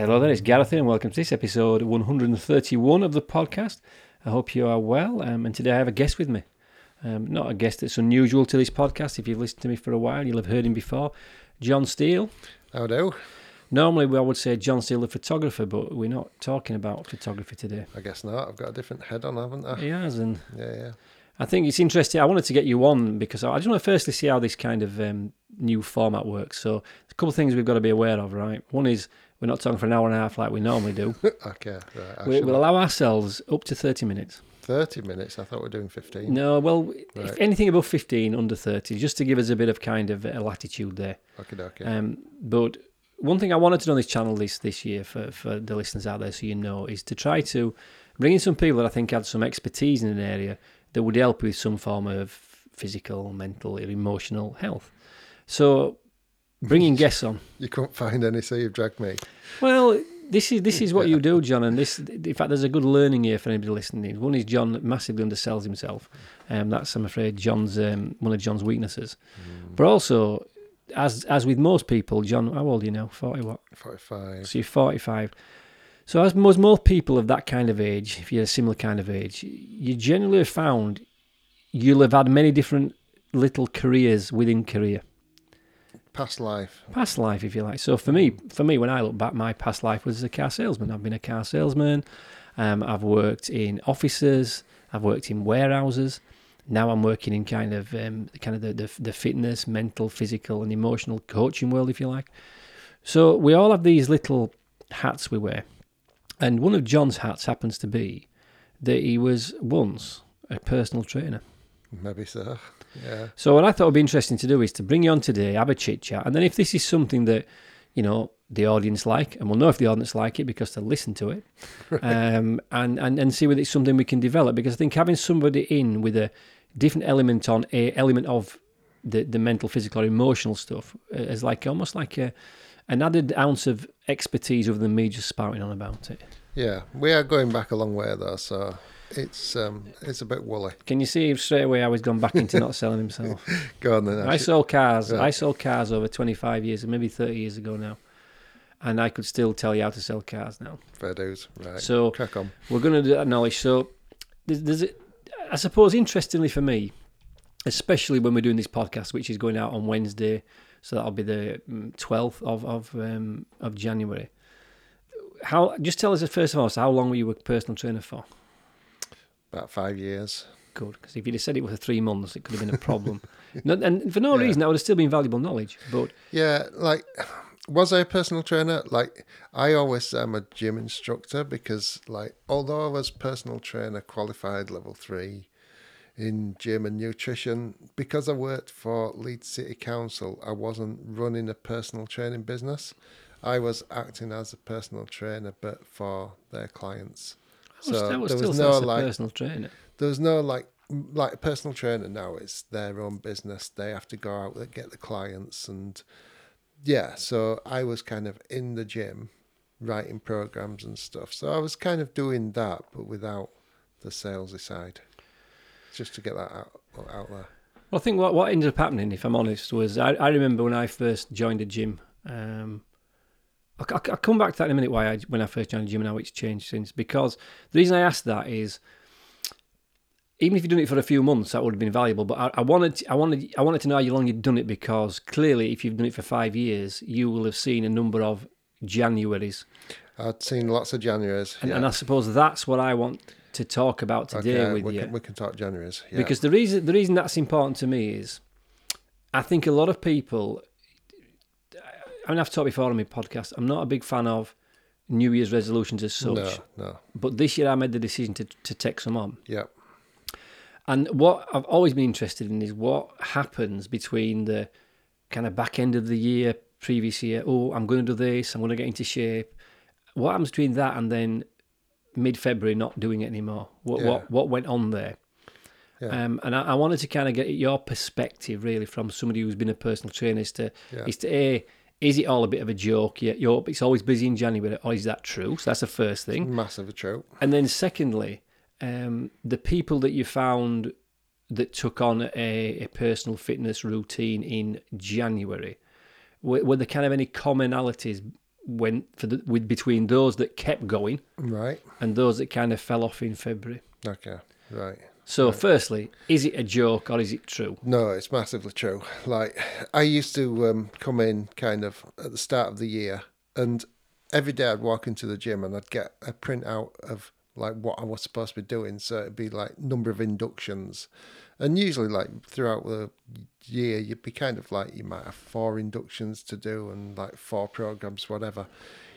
Hello there, it's Gareth here, and welcome to this episode 131 of the podcast. I hope you are well, um, and today I have a guest with me. Um, not a guest that's unusual to this podcast. If you've listened to me for a while, you'll have heard him before. John Steele. How do? Normally, I would say John Steele, the photographer, but we're not talking about photography today. I guess not. I've got a different head on, haven't I? He has, and Yeah, yeah. I think it's interesting. I wanted to get you on because I just want to firstly see how this kind of um, new format works. So, a couple of things we've got to be aware of, right? One is we're not talking for an hour and a half like we normally do. okay, right. I we, shall- we'll allow ourselves up to 30 minutes. 30 minutes. I thought we were doing 15. No, well, if Right. anything above 15, under 30, just to give us a bit of kind of a latitude there. Okay, okay. Um, but one thing I wanted to do on this channel this this year for, for the listeners out there, so you know, is to try to bring in some people that I think had some expertise in an area that would help with some form of physical, mental, or emotional health. So bringing guests on. you couldn't find any, so you've dragged me. Well, this is this is what you do, John, and this in fact there's a good learning here for anybody listening. One is John massively undersells himself, um, that's I'm afraid John's um, one of John's weaknesses. But also, as as with most people, John, how old are you now? Forty what? 45. So you're 45. So as most most people of that kind of age, if you're a similar kind of age, you generally have found you'll have had many different little careers within career Past life. past life, if you like. So for me, for me, when I look back, my past life was as a car salesman. I've been a car salesman. Um, I've worked in offices. I've worked in warehouses. Now I'm working in kind of um, kind of the, the the fitness, mental, physical, and emotional coaching world, if you like. So we all have these little hats we wear, and one of John's hats happens to be that he was once a personal trainer. Maybe so. Yeah. So what I thought would be interesting to do is to bring you on today, have a chit chat, and then if this is something that you know the audience like, and we'll know if the audience like it because they'll listen to it, um, and and and see whether it's something we can develop. Because I think having somebody in with a different element on a element of the the mental, physical, or emotional stuff uh, is like almost like a an added ounce of expertise other than me just spouting on about it. Yeah. We are going back a long way, though, so it's um it's a bit woolly. Can you see straight away how he's gone back into not selling himself? Go on then. I sold cars. I sold cars over 25 years, maybe 30 years ago now. And I could still tell you how to sell cars now. Fair dues. Right. So Crack on. we're going to do that knowledge. So there's, there's, I suppose, interestingly for me, especially when we're doing this podcast, which is going out on Wednesday, so that'll be the mm, 12th of of um, of January. How? Just tell us first of all. So how long were you a personal trainer for? About five years. Good, because if you'd have said it was three months, it could have been a problem. no, and for no Yeah. reason, that would have still been valuable knowledge. But Yeah, like, was I a personal trainer? Like, I always say I'm a gym instructor because, like, although I was personal trainer qualified level three in gym and nutrition, because I worked for Leeds City Council, I wasn't running a personal training business. I was acting as a personal trainer, but for their clients. Was, I was there was no, no like personal trainer. there was no like like a personal trainer now it's their own business they have to go out and get the clients and yeah so i was kind of in the gym writing programs and stuff so i was kind of doing that but without the salesy side just to get that out out there Well, I think what, what ended up happening, if I'm honest, was I, I remember when I first joined a gym. Um, I'll, I'll come back to that in a minute. Why I, when I first joined a gym and how it's changed since. Because the reason I asked that is, even if you've done it for a few months, that would have been valuable. But I, I wanted, I wanted, I wanted to know how long you'd done it because clearly, if you've done it for five years, you will have seen a number of Januaries, i'd seen lots of januaries and, yeah. and I suppose that's what I want to talk about today okay, with we you. can, we can talk januaries yeah. Because the reason the reason that's important to me is, I think a lot of people. I mean, I've talked before on my podcast. I'm not a big fan of New Year's resolutions as such, no no but this year I made the decision to to take some on. yeah And what I've always been interested in is what happens between the kind of back end of the year, previous year. Oh, I'm going to do this. I'm going to get into shape. What happens between that and then mid February not doing it anymore? What Yeah. what what went on there? yeah Um, and I, I wanted to kind of get your perspective, really, from somebody who's been a personal trainer, is to, Yeah. is to a, is it all a bit of a joke? Yeah, you're, it's always busy in January, or is that true? So that's the first thing. massive a trope And then secondly, um, the people that you found that took on a, a personal fitness routine in January, were, were there kind of any commonalities when for the with between those that kept going Right. and those that kind of fell off in February. Okay. Right. So, firstly, is it a joke or is it true? No, it's massively true. Like I used to um, come in kind of at the start of the year, and every day I'd walk into the gym and I'd get a printout of like what I was supposed to be doing. So it'd be like number of inductions, and usually like throughout the year you'd be kind of like you might have four inductions to do and like four programs, whatever.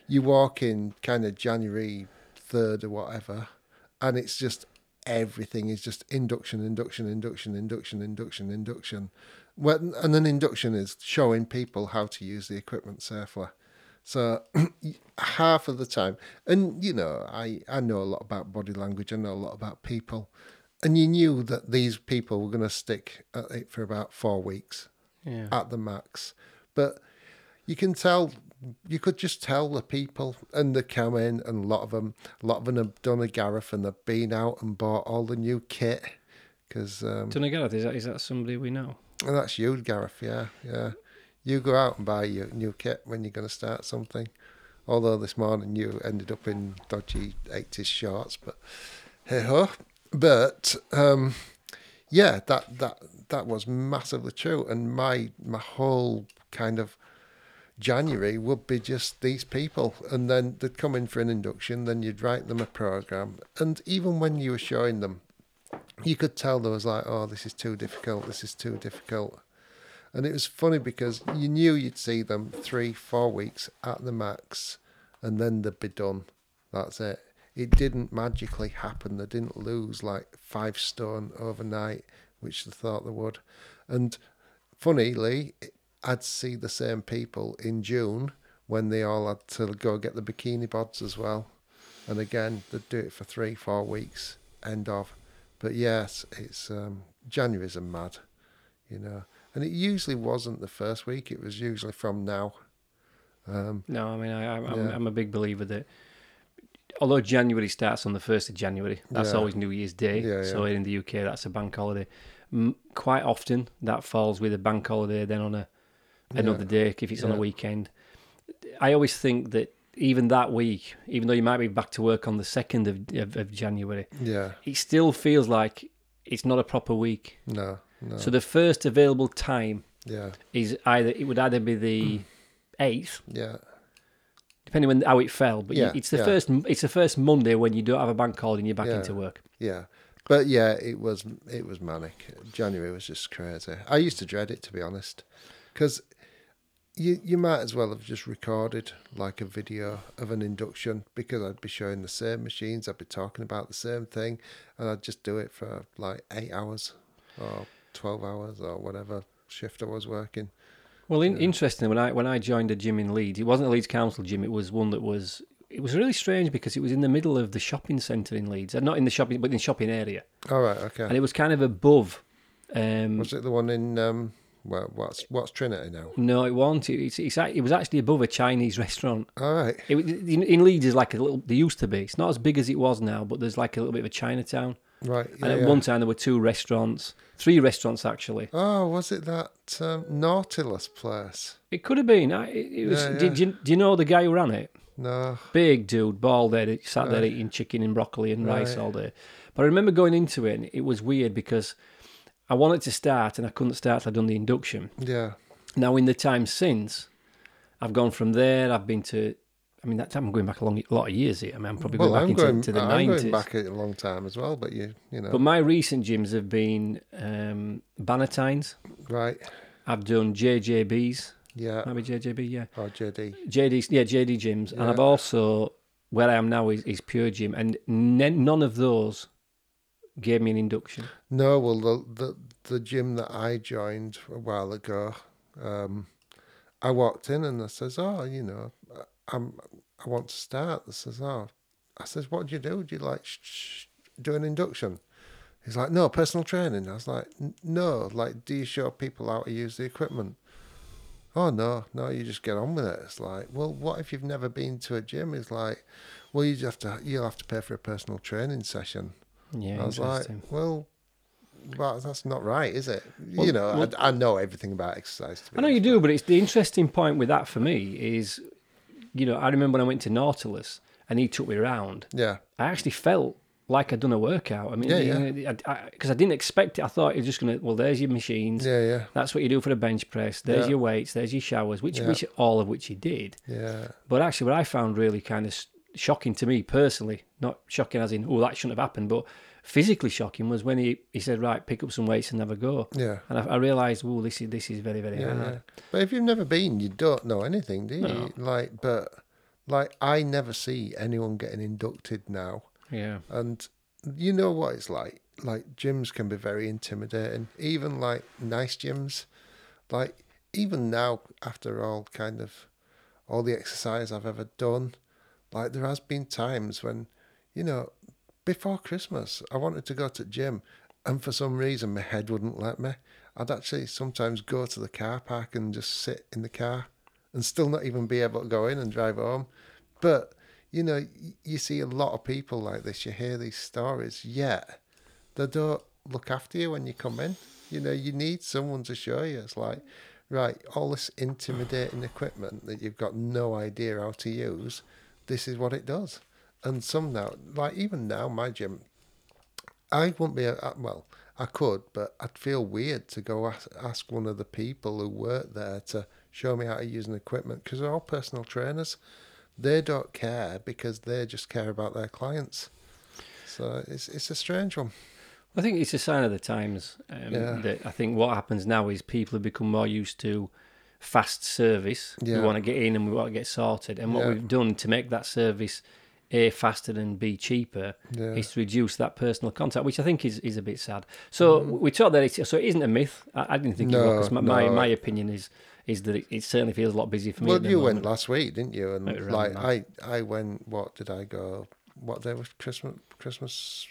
You walk in kind of January third or whatever, and it's just everything is just induction, induction, induction, induction, induction, induction. When, and an induction is showing people how to use the equipment safely. So half of the time, and you know, I, I know a lot about body language, I know a lot about people, and you knew that these people were going to stick at it for about four weeks Yeah. at the max. But you can tell, you could just tell the people, and they come in, and a lot of them, a lot of them have done a Gareth, and they've been out and bought all the new kit, because um, Gareth, is that, is that somebody we know? and that's you, Gareth. Yeah, yeah. You go out and buy your new kit when you're going to start something. Although this morning you ended up in dodgy 80s shorts, but hey ho. But um, yeah, that that that was massively true, and my my whole kind of January would be just these people, and then they'd come in for an induction. Then you'd write them a program, and even when you were showing them, you could tell there was like, oh, this is too difficult. This is too difficult. And it was funny because you knew you'd see them three, four weeks at the max, and then they'd be done. That's it. It didn't magically happen. They didn't lose like five stone overnight, which they thought they would. And funnily, I'd see the same people in June when they all had to go get the bikini bods as well. And again, they'd do it for three, four weeks, end of. But yes, it's um, January's a mad, you know. And it usually wasn't the first week; it was usually from now. Um, No, I mean, I, I'm, I'm, Yeah. I'm a big believer that although January starts on the 1st of January, that's Yeah. always New Year's Day. Yeah, So in the UK, that's a bank holiday. Quite often, that falls with a bank holiday then on a another day if it's on a weekend. I always think that even that week, even though you might be back to work on the 2nd of, of, of January, yeah, it still feels like it's not a proper week. no, no, So the first available time yeah, is either it would either be the mm. eighth, yeah, depending on how it fell. But you- Yeah, it's the yeah. first it's the first Monday when you don't have a bank holiday and you're back Yeah. into work. yeah. But yeah, it was it was manic. January was just crazy. I used to dread it to be honest, because you you might as well have just recorded like a video of an induction because I'd be showing the same machines, I'd be talking about the same thing, and I'd just do it for like eight hours or twelve hours or whatever shift I was working. Well, in, interesting. When I when I joined a gym in Leeds, it wasn't a Leeds Council gym. It was one that was. It was really strange because it was in the middle of the shopping centre in Leeds, and not in the shopping, but in the shopping area, All right, okay. and it was kind of above. Um, Was it the one in um? Well, what's what's Trinity now? no, it wasn't. It, it's, it's, it was actually above a Chinese restaurant. All right. It, in, in Leeds, is like a little. There used to be. It's not as big as it was now, but there's like a little bit of a Chinatown. Right. and at yeah. one time there were two restaurants, three restaurants actually. Oh, was it that um, Nautilus place? It could have been. I, it, it was. Yeah, yeah. Did, you, do you know the guy who ran it? No. Big dude, bald head, sat there Right. eating chicken and broccoli and rice all day. But I remember going into it, and it was weird because I wanted to start and I couldn't start. till I'd done the induction. Yeah. Now, in the time since, I've gone from there. I've been to. I mean, that time I'm going back a long, a lot of years here. I mean, I'm probably well, going back I'm into going. to the I'm 90s. going back a long time as well. But you, you know, But my recent gyms have been um, Bannatynes. right? I've done JJBs. Yeah. Maybe JJB, yeah. Or JD. JD, yeah, JD gyms, and I've also where I am now is, is Pure Gym, and none of those gave me an induction. No, well, the the the gym that I joined a while ago, um, I walked in and I says, "Oh, you know, I'm I want to start." I says, "Oh," I says, "What do you do? Do you like sh- sh- do an induction?" He's like, "No, personal training." I was like, "No, like, do you show people how to use the equipment?" Oh no, no, you just get on with it. It's like, well, what if you've never been to a gym? It's like, well, you just have to you'll have to pay for a personal training session. Yeah, I was like, well, well, that's not right, is it? Well- you know, well- I, I know everything about exercise. I know you do, but it's the interesting point with that for me is you know, I remember when I went to Nautilus and he took me around. Yeah. I actually felt like I'd done a workout. I mean, Yeah, because yeah. I, because I, didn't expect it. I thought you're just gonna. Well, there's your machines. Yeah, yeah, That's what you do for the bench press. There's Yeah. your weights. There's your showers, which Yeah. which all of which he did. yeah. But actually, what I found really kind of shocking to me personally, not shocking as in oh that shouldn't have happened, but physically shocking was when he, he said right pick up some weights and have a go. Yeah. And I, I realised, oh, this is this is very very Yeah, hard. yeah. But if you've never been, you don't know anything, do you? No. Like, but like I never see anyone getting inducted now, Yeah, and you know what it's like. Like gyms can be very intimidating, even like nice gyms. Like even now, after all kind of all the exercise I've ever done, like there has been times when, you know, before Christmas I wanted to go to gym, and for some reason my head wouldn't let me. I'd actually sometimes go to the car park and just sit in the car, and still not even be able to go in and drive home. But you know, you see a lot of people like this. You hear these stories, yet they don't look after you when you come in. You know, you need someone to show you. It's like, right, all this intimidating equipment that you've got no idea how to use. This is what it does. And some now, like even now, my gym, I wouldn't be a, well. I could, but I'd feel weird to go ask, ask one of the people who work there to show me how to use an equipment because they're all personal trainers. They don't care because they just care about their clients. So it's it's a strange one. I think it's a sign of the times. Um, Yeah. That I think what happens now is people have become more used to fast service. Yeah. We want to get in and we want to get sorted. And what Yeah. we've done to make that service a faster and b cheaper Yeah. is to reduce that personal contact, which I think is, is a bit sad. So we talked that it's so it isn't a myth. I, I didn't think it Mm-hmm. No, My, my opinion is is that it, it certainly feels a lot busier for me. Well, you moment. went last week, didn't you? And It like. I, I went. What did I go? What day was Christmas? Christmas,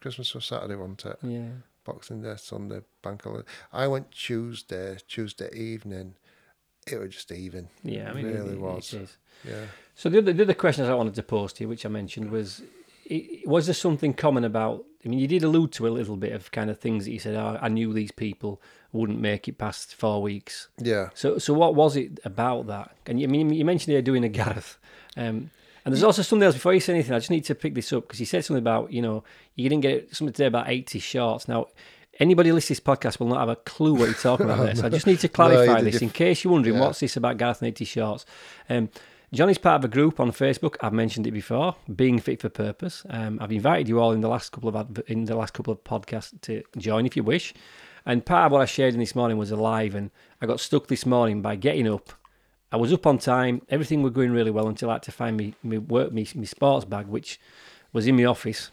Christmas was Saturday, wasn't it? Yeah. Boxing Day, Sunday, Bank Holiday. I went Tuesday, Tuesday evening. It was just even. Yeah, I mean, Really it, was. It is. Yeah. So the other, the other questions I wanted to pose to you, which I mentioned, was was there something common about? I mean, you did allude to a little bit of kind of things that you said. Oh, I knew these people wouldn't make it past four weeks. Yeah. So, so what was it about that? And you, I mean, you mentioned you're doing a Gareth, um, and there's also something else. Before you say anything, I just need to pick this up because you said something about you know you didn't get something today about 80 shots. Now, anybody listening to this podcast will not have a clue what you're talking about. There, so I just need to clarify you this in case you're wondering Yeah. what's this about Gareth and 80 shorts. Um, Johnny's part of a group on Facebook. I've mentioned it before, being fit for purpose. Um, I've invited you all in the last couple of adv- in the last couple of podcasts to join if you wish. And part of what I shared in this morning was alive, and I got stuck this morning by getting up. I was up on time. Everything was going really well until I had to find me me work me, me sports bag, which was in my office,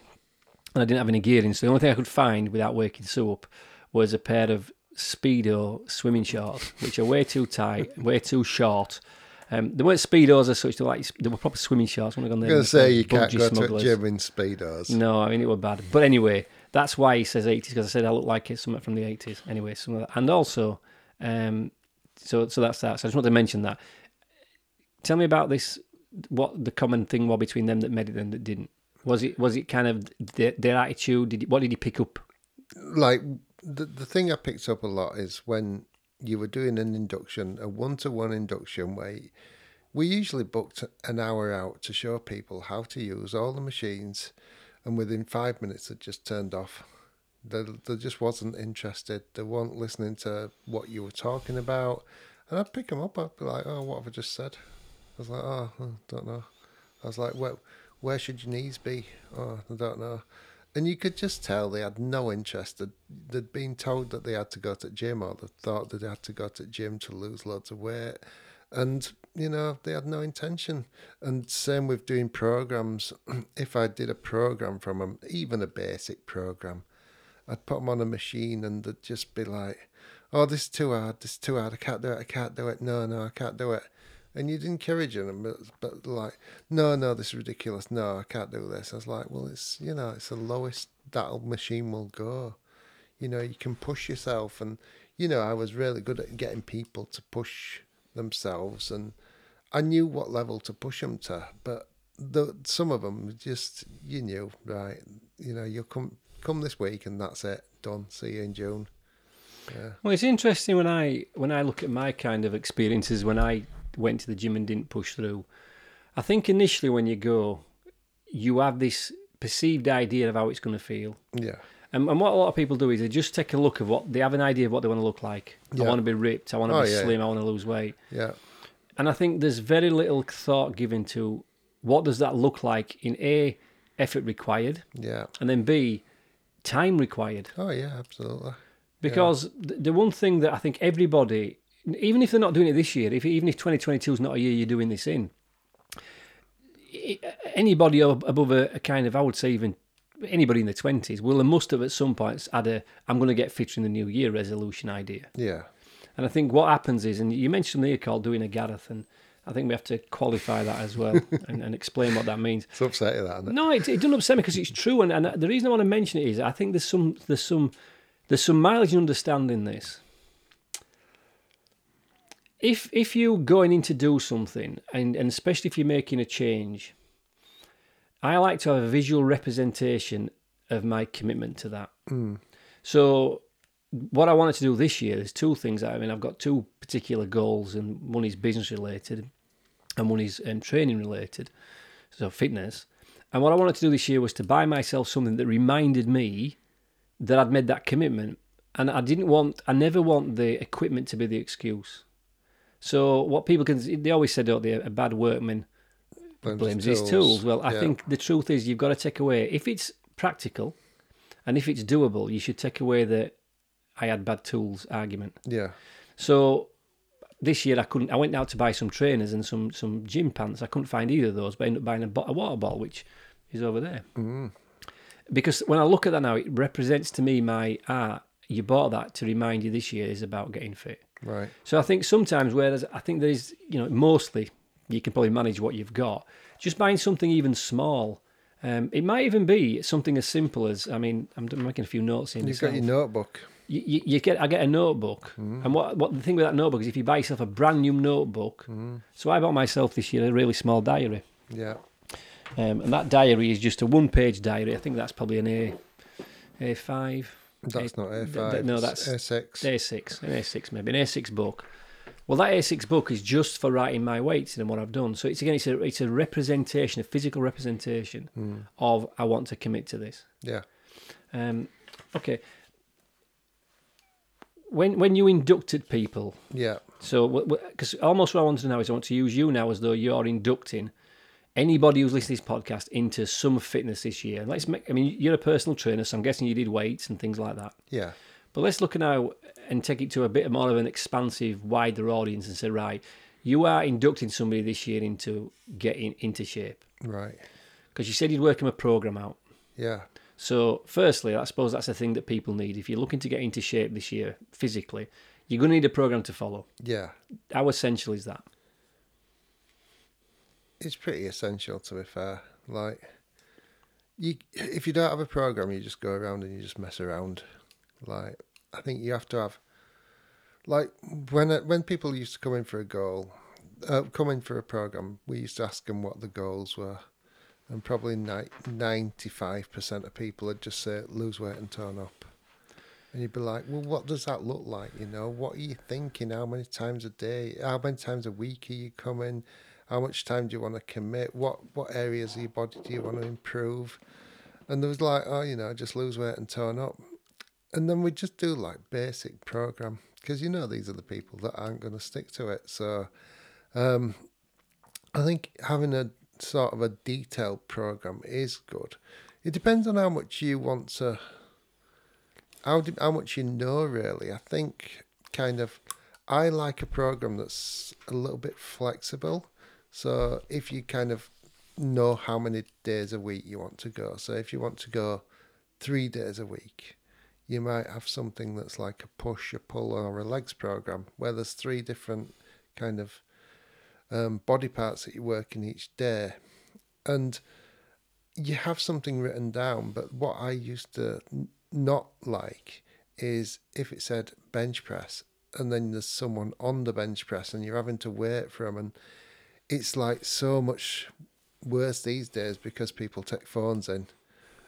and I didn't have any gear in. So the only thing I could find without waking Sue up was a pair of speedo swimming shorts, which are way too tight, way too short. Um, they weren't speedos as such. They were like they were proper swimming shorts. When I gone I'm there, gonna say you can't go to a gym in speedos. No, I mean it were bad. But anyway, that's why he says eighties because I said I look like it, something from the eighties. Anyway, some of that, and also, um, so so that's that. So I just want to mention that. Tell me about this. What the common thing was between them that made it and that didn't? Was it was it kind of their, their attitude? Did what did you pick up? like the the thing I picked up a lot is when you were doing an induction, a one to one induction where we usually booked an hour out to show people how to use all the machines, and within five minutes it just turned off. They, they just wasn't interested. They weren't listening to what you were talking about. And I'd pick them up. I'd be like, "Oh, what have I just said?" I was like, "Oh, I don't know." I was like, "Where, where should your knees be?" Oh, I don't know. And you could just tell they had no interest. They'd, they'd been told that they had to go to gym or they thought that they had to go to gym to lose loads of weight. And, you know, they had no intention. And same with doing programs. if I did a program from them, even a basic program, I'd put them on a machine and they'd just be like, oh, this is too hard, this is too hard, I can't do it, I can't do it, no, no, I can't do it. And you'd encourage them, but, but like, no, no, this is ridiculous, no, I can't do this. I was like, well, it's, you know, it's the lowest that machine will go. You know, you can push yourself. And, you know, I was really good at getting people to push themselves. And I knew what level to push them to, but the, some of them just, you knew, right, you know, you'll come, come this week and that's it, done, see you in June. Yeah. Well, it's interesting when I when I look at my kind of experiences when I went to the gym and didn't push through. I think initially when you go, you have this perceived idea of how it's going to feel. Yeah. And, and what a lot of people do is they just take a look of what they have an idea of what they want to look like. I want to be ripped. I want to Oh, be yeah. slim. I want to lose weight. Yeah. And I think there's very little thought given to what does that look like in a effort required, Yeah. and then b time required. Oh yeah, absolutely. Because th the one thing that I think everybody, even if they're not doing it this year, if even if 2022 is not a year you're doing this in, anybody above a, a kind of, I would say even anybody in the 20s will and must have at some points had a, I'm going to get fitter in the new year resolution idea. Yeah. And I think what happens is, and you mentioned there, Carl, doing a Gareth, and I think we have to qualify that as well and, and explain what that means. It's upsetting that, it? No, it, it doesn't upset me because it's true, and, and the reason I want to mention it is I think there's some there's some there's some mileage in understanding this. If if you're going in to do something, and, and especially if you're making a change, I like to have a visual representation of my commitment to that. So what I wanted to do this year, there's two things. I mean, I've got two particular goals, and one is business related, and one is um, training related, so fitness. And what I wanted to do this year was to buy myself something that reminded me that I'd made that commitment. And I didn't want, I never want the equipment to be the excuse. So what people can, they always said, don't they, a bad workman blames his tools. Well, I Yeah. think the truth is you've got to take away, if it's practical and if it's doable, you should take away the I had bad tools argument. Yeah. So this year I couldn't. I went out to buy some trainers and some some gym pants. I couldn't find either of those, but I ended up buying a, bo- a water bottle, which is over there. Mm. Because when I look at that now, it represents to me my ah. You bought that to remind you this year is about getting fit. Right. So I think sometimes where there's, I think there is, you know, mostly you can probably manage what you've got. Just buying something even small. Um, it might even be something as simple as, I mean, I'm making a few notes in. You've got your notebook. You, you, you, get, I get a notebook, mm. and what, what the thing with that notebook is, if you buy yourself a brand new notebook, mm. so I bought myself this year a really small diary. Yeah. Um, and that diary is just a one-page diary. I think that's probably an A, A5. That's a, not A5. Th- no, that's A6. A6, an A6 maybe, an A6 book. Well, that A6 book is just for writing my weights and what I've done. So it's again, it's a it's a representation, a physical representation mm. of I want to commit to this. Yeah. Um, okay. When when you inducted people. Yeah. So because w- w- almost what I wanted to know is I want to use you now as though you're inducting anybody who's listening to this podcast into some fitness this year. Let's make. I mean, you're a personal trainer, so I'm guessing you did weights and things like that. Yeah. But let's look at now and take it to a bit more of an expansive, wider audience and say, right, you are inducting somebody this year into getting into shape Right. because you said you'd work them a program out. Yeah. So, firstly, I suppose that's a thing that people need. If you're looking to get into shape this year physically, you're going to need a program to follow. Yeah. How essential is that? It's pretty essential to be fair. Like, you if you don't have a program, you just go around and you just mess around. Like, I think you have to have. Like when when people used to come in for a goal, uh, come in for a program, we used to ask them what the goals were, and probably ninety five percent of people would just say lose weight and tone up. And you'd be like, well, what does that look like? You know, what are you thinking? How many times a day? How many times a week are you coming? How much time do you want to commit? What what areas of your body do you want to improve? And there was like, oh, you know, just lose weight and tone up. And then we just do like basic program because you know these are the people that aren't going to stick to it. So um, I think having a sort of a detailed program is good. It depends on how much you want to, how do, how much you know really. I think kind of I like a program that's a little bit flexible. So if you kind of know how many days a week you want to go, so if you want to go three days a week, you might have something that's like a push, a pull, or a legs program where there's three different kind of um, body parts that you work in each day, and you have something written down. But what I used to not like is if it said bench press and then there's someone on the bench press and you're having to wait for them and it's like so much worse these days because people take phones in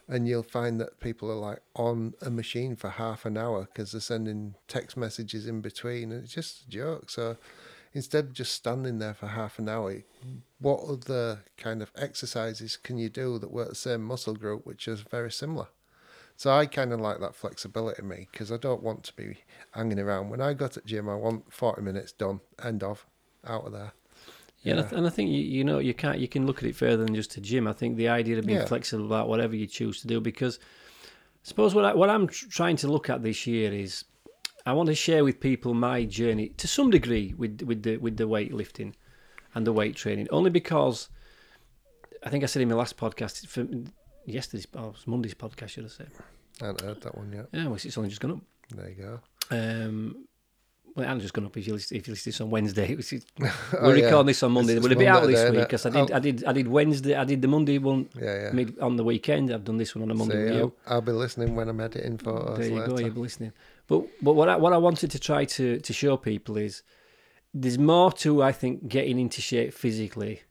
and you'll find that people are like on a machine for half an hour because they're sending text messages in between and it's just a joke so instead of just standing there for half an hour, what other kind of exercises can you do that work the same muscle group, which is very similar? So I kind of like that flexibility in me because I don't want to be hanging around. When I go to the gym, I want 40 minutes done, end of, out of there. Yeah, and I, Yeah. and I think you, you know you can't you can look at it further than just a gym. I think the idea of being Yeah. flexible about whatever you choose to do, because I suppose what I, what I'm trying to look at this year is I want to share with people my journey to some degree with with the with the weightlifting and the weight training, only because I think I said in my last podcast for yesterday's oh, it was Monday's podcast, should I say? I haven't heard that one yet. Yeah, well, it's only just gone up. There you go. Um, well, just gone up if you listen, if you listen to this on Wednesday. We're Oh, yeah. recording this on Monday. It's- It would it's be out this week uh, because I did. I did, I did Wednesday. I did the Monday one Yeah, yeah. mid, on the weekend. I've done this one on a Monday So, yeah, you. I'll be listening when I'm editing photos There you later. go. You'll be listening. But but what I, what I wanted to try to to show people is there's more to I think getting into shape physically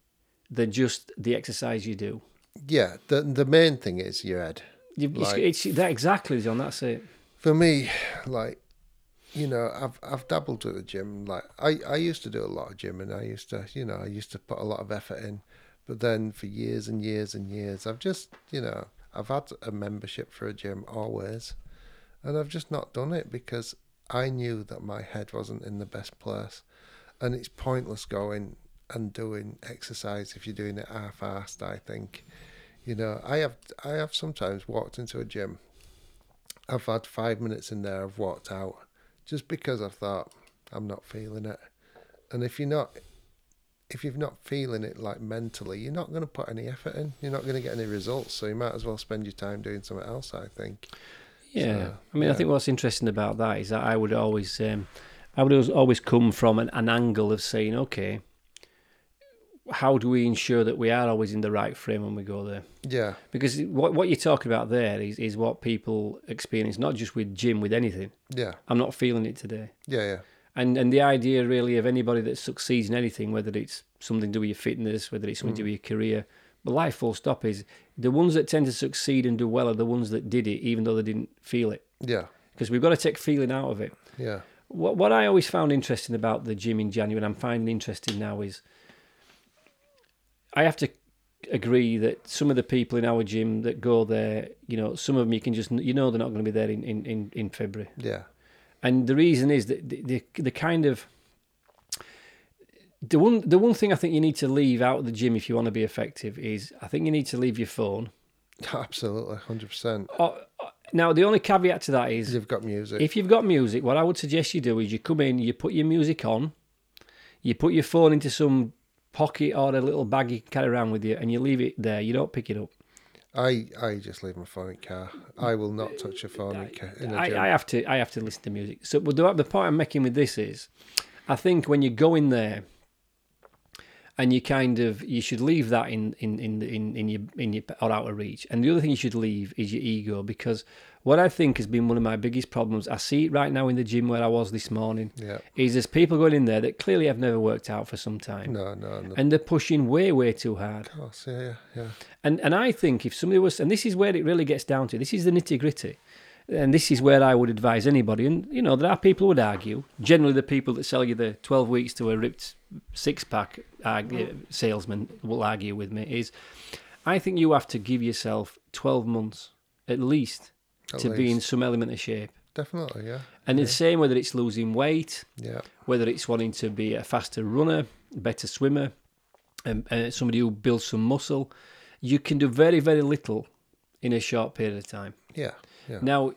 than just the exercise you do. Yeah, the the main thing is your head. You've, Like- it's, it's that exactly, John. That's it. For me, like, you know, I've I've dabbled with the gym. Like, I I used to do a lot of gym, and I used to, you know, I used to put a lot of effort in. But then for years and years and years, I've just, you know, I've had a membership for a gym always, and I've just not done it because I knew that my head wasn't in the best place, and it's pointless going and doing exercise if you're doing it half-assed. I think, you know, I have I have sometimes walked into a gym. I've had five minutes in there. I've walked out just because I thought I'm not feeling it. And if you're not, if you're not feeling it like mentally, you're not going to put any effort in. You're not going to get any results. So you might as well spend your time doing something else. I think. Yeah, So, I mean, I think what's interesting about that is that I would always, um, I would always- always come from an, an angle of saying, okay, how do we ensure that we are always in the right frame when we go there? Yeah, Because what what you're talking about there is is what people experience, not just with gym, with anything. yeah, I'm not feeling it today, yeah, yeah, and and the idea really of anybody that succeeds in anything, whether it's something to do with your fitness, whether it's something to do mm. with your career, but life full stop is the ones that tend to succeed and do well are the ones that did it, even though they didn't feel it. Yeah, because we've got to take feeling out of it. yeah, What what I always found interesting about the gym in January, and I'm finding interesting now, is I have to agree that some of the people in our gym that go there, you know, some of them you can just you know they're not going to be there in in, in, in February, yeah, and the reason is that the, the the kind of the one the one thing I think you need to leave out of the gym if you want to be effective is I think you need to leave your phone. absolutely, hundred percent. Oh, Now the only caveat to that is You've got music. If you've got music, what I would suggest you do is you come in, you put your music on, you put your phone into some pocket or a little bag you can carry around with you, and you leave it there. You don't pick it up. I I just leave my phone in car. I will not touch a phone in, ca- in a I. I have to. I have to listen to music. So, but the, the point I'm making with this is, I think when you go in there, and you kind of you should leave that in in in in, in your in your or out of reach. And the other thing you should leave is your ego because what I think has been one of my biggest problems. I see it right now in the gym where I was this morning. yeah. Is there's people going in there that clearly have never worked out for some time. No, no, no. And they're pushing way, way too hard. Of course, yeah, yeah, yeah. And and I think if somebody was, and this is where it really gets down to, this is the nitty gritty, and this is where I would advise anybody. And you know, there are people who would argue. Generally, the people that sell you the twelve weeks to a ripped six pack argue, salesman will argue with me. Is I think you have to give yourself twelve months at least At to be in some element of shape. Definitely, yeah. And the same whether it's losing weight, Yeah, whether it's wanting to be a faster runner, better swimmer, um, uh, somebody who builds some muscle, you can do very, very little in a short period of time. yeah, yeah. Now,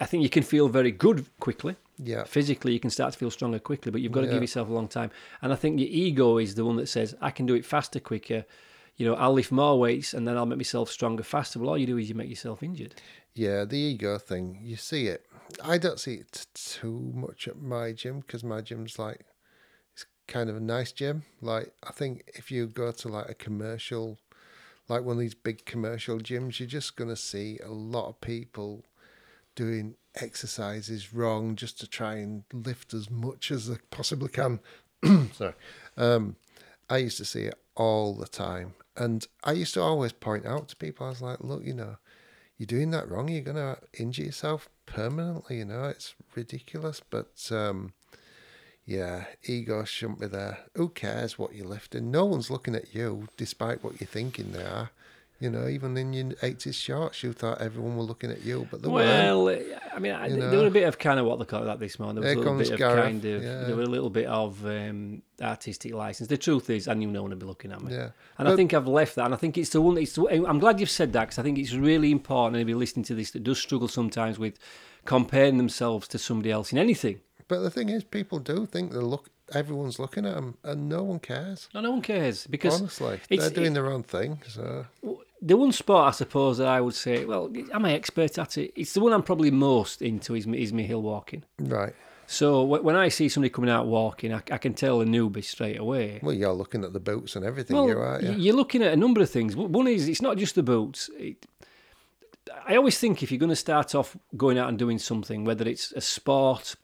I think you can feel very good quickly. Yeah, Physically, you can start to feel stronger quickly, but you've got to Yeah. give yourself a long time. And I think your ego is the one that says, I can do it faster, quicker. You know, I'll lift more weights and then I'll make myself stronger faster. Well, all you do is you make yourself injured. yeah. The ego thing, you see it. I don't see it too much at my gym because my gym's like it's kind of a nice gym. Like I think if you go to like a commercial, like one of these big commercial gyms, you're just gonna see a lot of people doing exercises wrong just to try and lift as much as they possibly can. Sorry. Um, I used to see it all the time. And I used to always point out to people, I was like, look, you know, you're doing that wrong. You're going to injure yourself permanently. You know, it's ridiculous. But, um, yeah, ego shouldn't be there. Who cares what you're lifting? No one's looking at you, despite what you're thinking they are. You know, even in your 80s shorts, you thought everyone were looking at you, but they weren't. Well, I mean, I, You there were a bit of kind of what they call that this morning. There was Here a little bit of Gareth, kind of, yeah. there were a little bit of um, artistic license. The truth is, I knew no one would be looking at me. Yeah. And I think I've left that, and I think it's the one. It's the, I'm glad you've said that because I think it's really important. Anybody listening to this that does struggle sometimes with comparing themselves to somebody else in anything. But the thing is, people do think they look. Everyone's looking at them, and no one cares. No, no one cares because Honestly, they're doing it- their own thing. So the one sport I suppose that I would say, well, am I expert at it? It's the one I'm probably most into is, is me hill walking. right. So when I see somebody coming out walking, I, I can tell a newbie straight away. Well, you're looking at the boots and everything, Well, you are, y- yeah. you're looking at a number of things. One one is it's not just the boots. It, I always think if you're going to start off going out and doing something, whether it's a sport,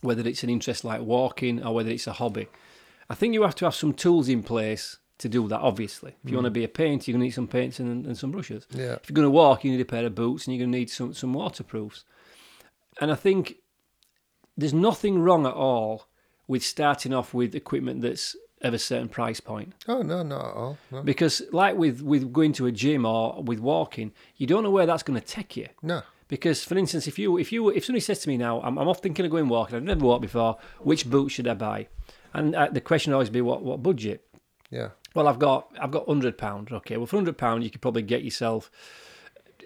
whether it's an interest like walking, or whether it's a hobby, I think you have to have some tools in place to do that. Obviously, if you want to hmm. be a painter, you're going to need some paints and, and some brushes. Yeah. If you're going to walk, you need a pair of boots, and you're going to need some some waterproofs. And I think there's nothing wrong at all with starting off with equipment that's of a certain price point. Oh no, not at all. No. Because, like with, with going to a gym or with walking, you don't know where that's going to take you. No. Because, for instance, if you if you if somebody says to me now, I'm, I'm off thinking of going walking, I've never walked before. Which boots should I buy? And uh, the question always be, what what budget? Yeah. Well, I've got I've got hundred pound. Okay, well for hundred pound, you could probably get yourself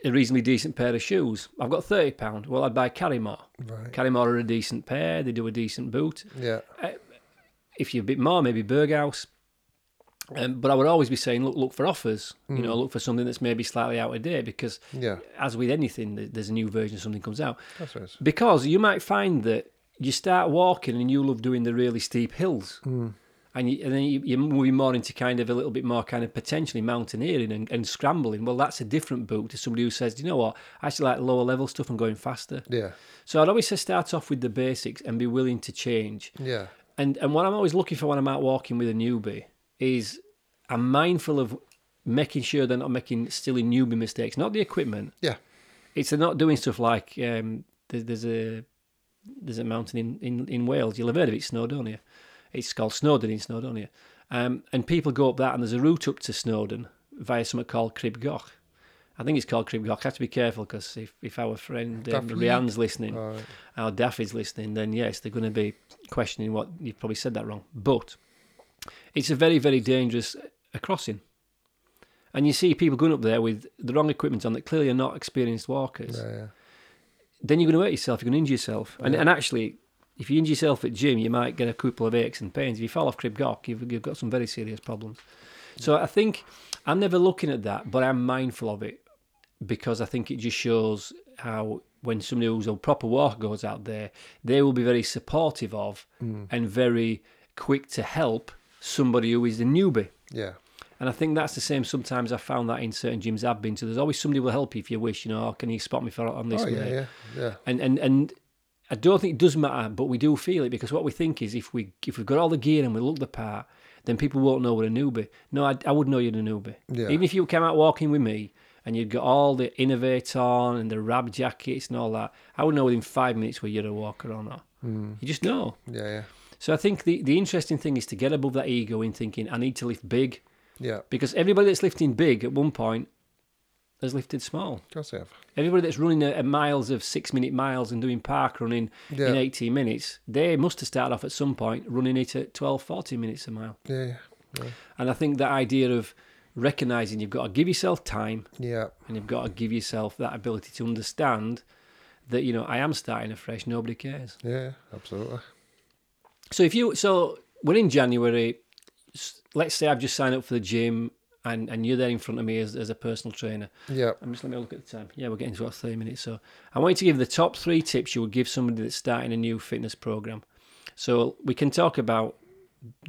a reasonably decent pair of shoes. I've got thirty pound. Well, I'd buy Karrimor. Right. Karrimor are a decent pair. They do a decent boot. Yeah. if you're a bit more, maybe Berghaus. Um, but I would always be saying, look, look for offers. You know, look for something that's maybe slightly out of date because, Yeah. as with anything, there's a new version, something comes out. That's right. Because you might find that you start walking and you love doing the really steep hills, and, you, and then you, you're moving more into kind of a little bit more kind of potentially mountaineering and, and scrambling. Well, that's a different boot to somebody who says, you know what, I actually like lower level stuff and going faster. Yeah. So I'd always say start off with the basics and be willing to change. Yeah. And and what I'm always looking for when I'm out walking with a newbie is I'm mindful of making sure they're not making silly newbie mistakes, not the equipment. Yeah. It's they're not doing stuff like um, there's, there's a there's a mountain in, in, in Wales. You'll have heard of it, Snowdonia. It's called Snowdon in Snowdonia. Um, and people go up that, and there's a route up to Snowdon via something called Crib Goch. I think it's called Crib Goch. I have to be careful because if, if our friend um, Rianne's listening, right. our Daffy's listening, then yes, they're going to be questioning what you've probably said that wrong. But it's a very, very dangerous uh, crossing. And you see people going up there with the wrong equipment on that clearly are not experienced walkers. Yeah. Yeah. Then you're going to hurt yourself, you're going to injure yourself. And, Yeah. and actually, if you injure yourself at gym, you might get a couple of aches and pains. If you fall off Crib Goch, you've, you've got some very serious problems. So I think I'm never looking at that, but I'm mindful of it because I think it just shows how when somebody who's a proper walker goes out there, they will be very supportive of and very quick to help somebody who is a newbie. Yeah. And I think that's the same. Sometimes I found that in certain gyms I've been to. There's always somebody will help you if you wish. You know, oh, can you spot me for on this? Oh yeah. Yeah. Yeah. And and and I don't think it does matter, but we do feel it because what we think is if we if we've got all the gear and we look the part, then people won't know we're a newbie. No, I, I would know you're a newbie. Yeah. Even if you came out walking with me and you'd got all the Inov-8 on and the rab jackets and all that, I would know within five minutes whether you're a walker or not. Mm. You just know. Yeah. Yeah. So I think the, the interesting thing is to get above that ego in thinking I need to lift big Yeah. because everybody that's lifting big at one point has lifted small. Of course I have. Everybody that's running a, a miles of six minute miles and doing park running Yeah. in 18 minutes, they must have started off at some point running it at 12, 14 minutes a mile. Yeah. Yeah. And I think that idea of recognizing you've got to give yourself time Yeah. and you've got to give yourself that ability to understand that, you know, I am starting afresh, nobody cares. Yeah. Absolutely. So if you, so we're in January, let's say I've just signed up for the gym and, and you're there in front of me as, as a personal trainer. Yeah. I'm just let me look at the time. Yeah, we're getting to about 30 minutes. So I want you to give the top three tips you would give somebody that's starting a new fitness program. So we can talk about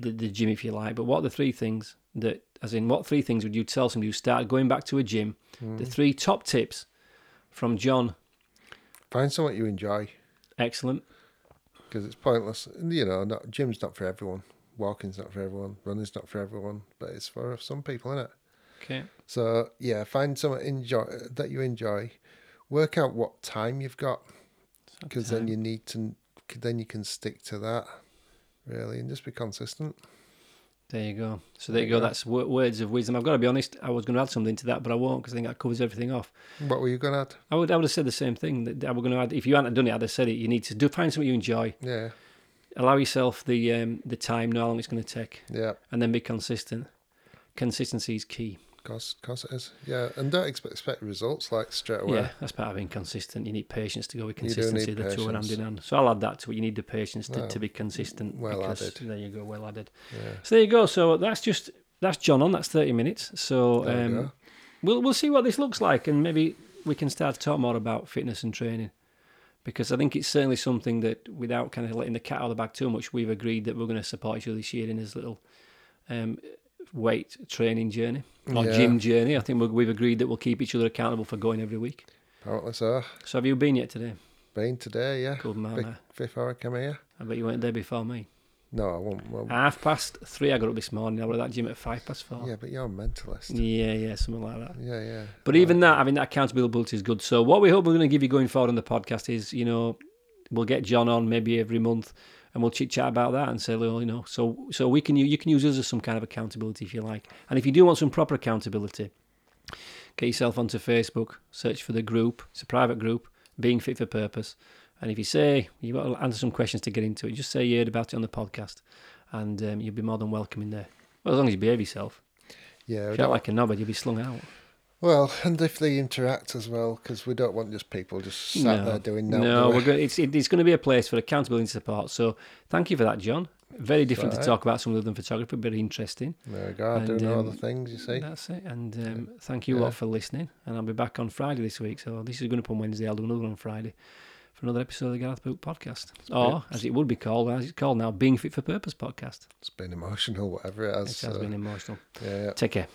the, the gym if you like, but what are the three things that, as in, what three things would you tell somebody who started going back to a gym? Hmm. The three top tips from John. Find something you enjoy Excellent. Because it's pointless. You know, not gym's not for everyone. Walking's not for everyone. Running's not for everyone. But it's for some people, isn't it? Okay. So yeah, find something enjoy that you enjoy. Work out what time you've got because then you need to. Then you can stick to that. really, and just be consistent. There you go. So there you go. That's w- words of wisdom. I've got to be honest. I was going to add something to that, but I won't because I think that covers everything off. What were you going to add? I would, I would have said the same thing. That I was going to add. If you hadn't done it, I'd have said it. You need to do find something you enjoy. Yeah, Allow yourself the um, the time, know how long it's going to take, yeah, and then be consistent. Consistency is key. Cause, cause it is. Yeah, and don't expect, expect results like straight away. Yeah, that's part of being consistent. You need patience to go with consistency. The two are hand in hand. So I'll add that to it. You need the patience to, Well, to be consistent. well because- added. There you go. Well added. Yeah. So there you go. So that's just that's John on. That's thirty minutes. So um, we'll we'll see what this looks like, and maybe we can start to talk more about fitness and training, because I think it's certainly something that, without kind of letting the cat out of the bag too much, we've agreed that we're going to support each other this year in his little um, weight training journey or Yeah. gym journey. I think we we've agreed that we'll keep each other accountable for going every week. Apparently so. So have you been yet today? Been today, yeah. Good man. Big uh, fifth hour I come here. I bet you weren't there before me. No, I won't. Well, Half past three, I got up this morning. I was at that gym at five past four. yeah, but you're a mentalist. Yeah, yeah, something like that. Yeah, yeah. But even that, having that accountability is good. So what we hope we're going to give you going forward on the podcast is, you know, we'll get John on maybe every month, and we'll chit chat about that and say, well, you know, so so we can you can use us as some kind of accountability if you like, and if you do want some proper accountability, get yourself onto Facebook, search for the group. It's a private group, being fit for purpose. And if you say you've got to answer some questions to get into it, just say you heard about it on the podcast, and um, you'll be more than welcome in there. Well, as long as you behave yourself. Yeah. If you're don't- like a knobhead, you'll be slung out. Well, and if they interact as well, because we don't want just people just sat there doing nothing. No, do we? we're going. It's, it's going to be a place for accountability and support. So thank you for that, John. Very different to talk about something other than photography, very interesting. There we go. And, know um, other things, you see. That's it. And um, thank you Yeah. lot for listening. And I'll be back on Friday this week. So this is going to be up on Wednesday. I'll do another one on Friday for another episode of the Gareth Book podcast, or as it would be called, as it's called now, Being Fit for Purpose podcast. It's been emotional, whatever it It has. has so, been emotional. yeah, yeah. Take care.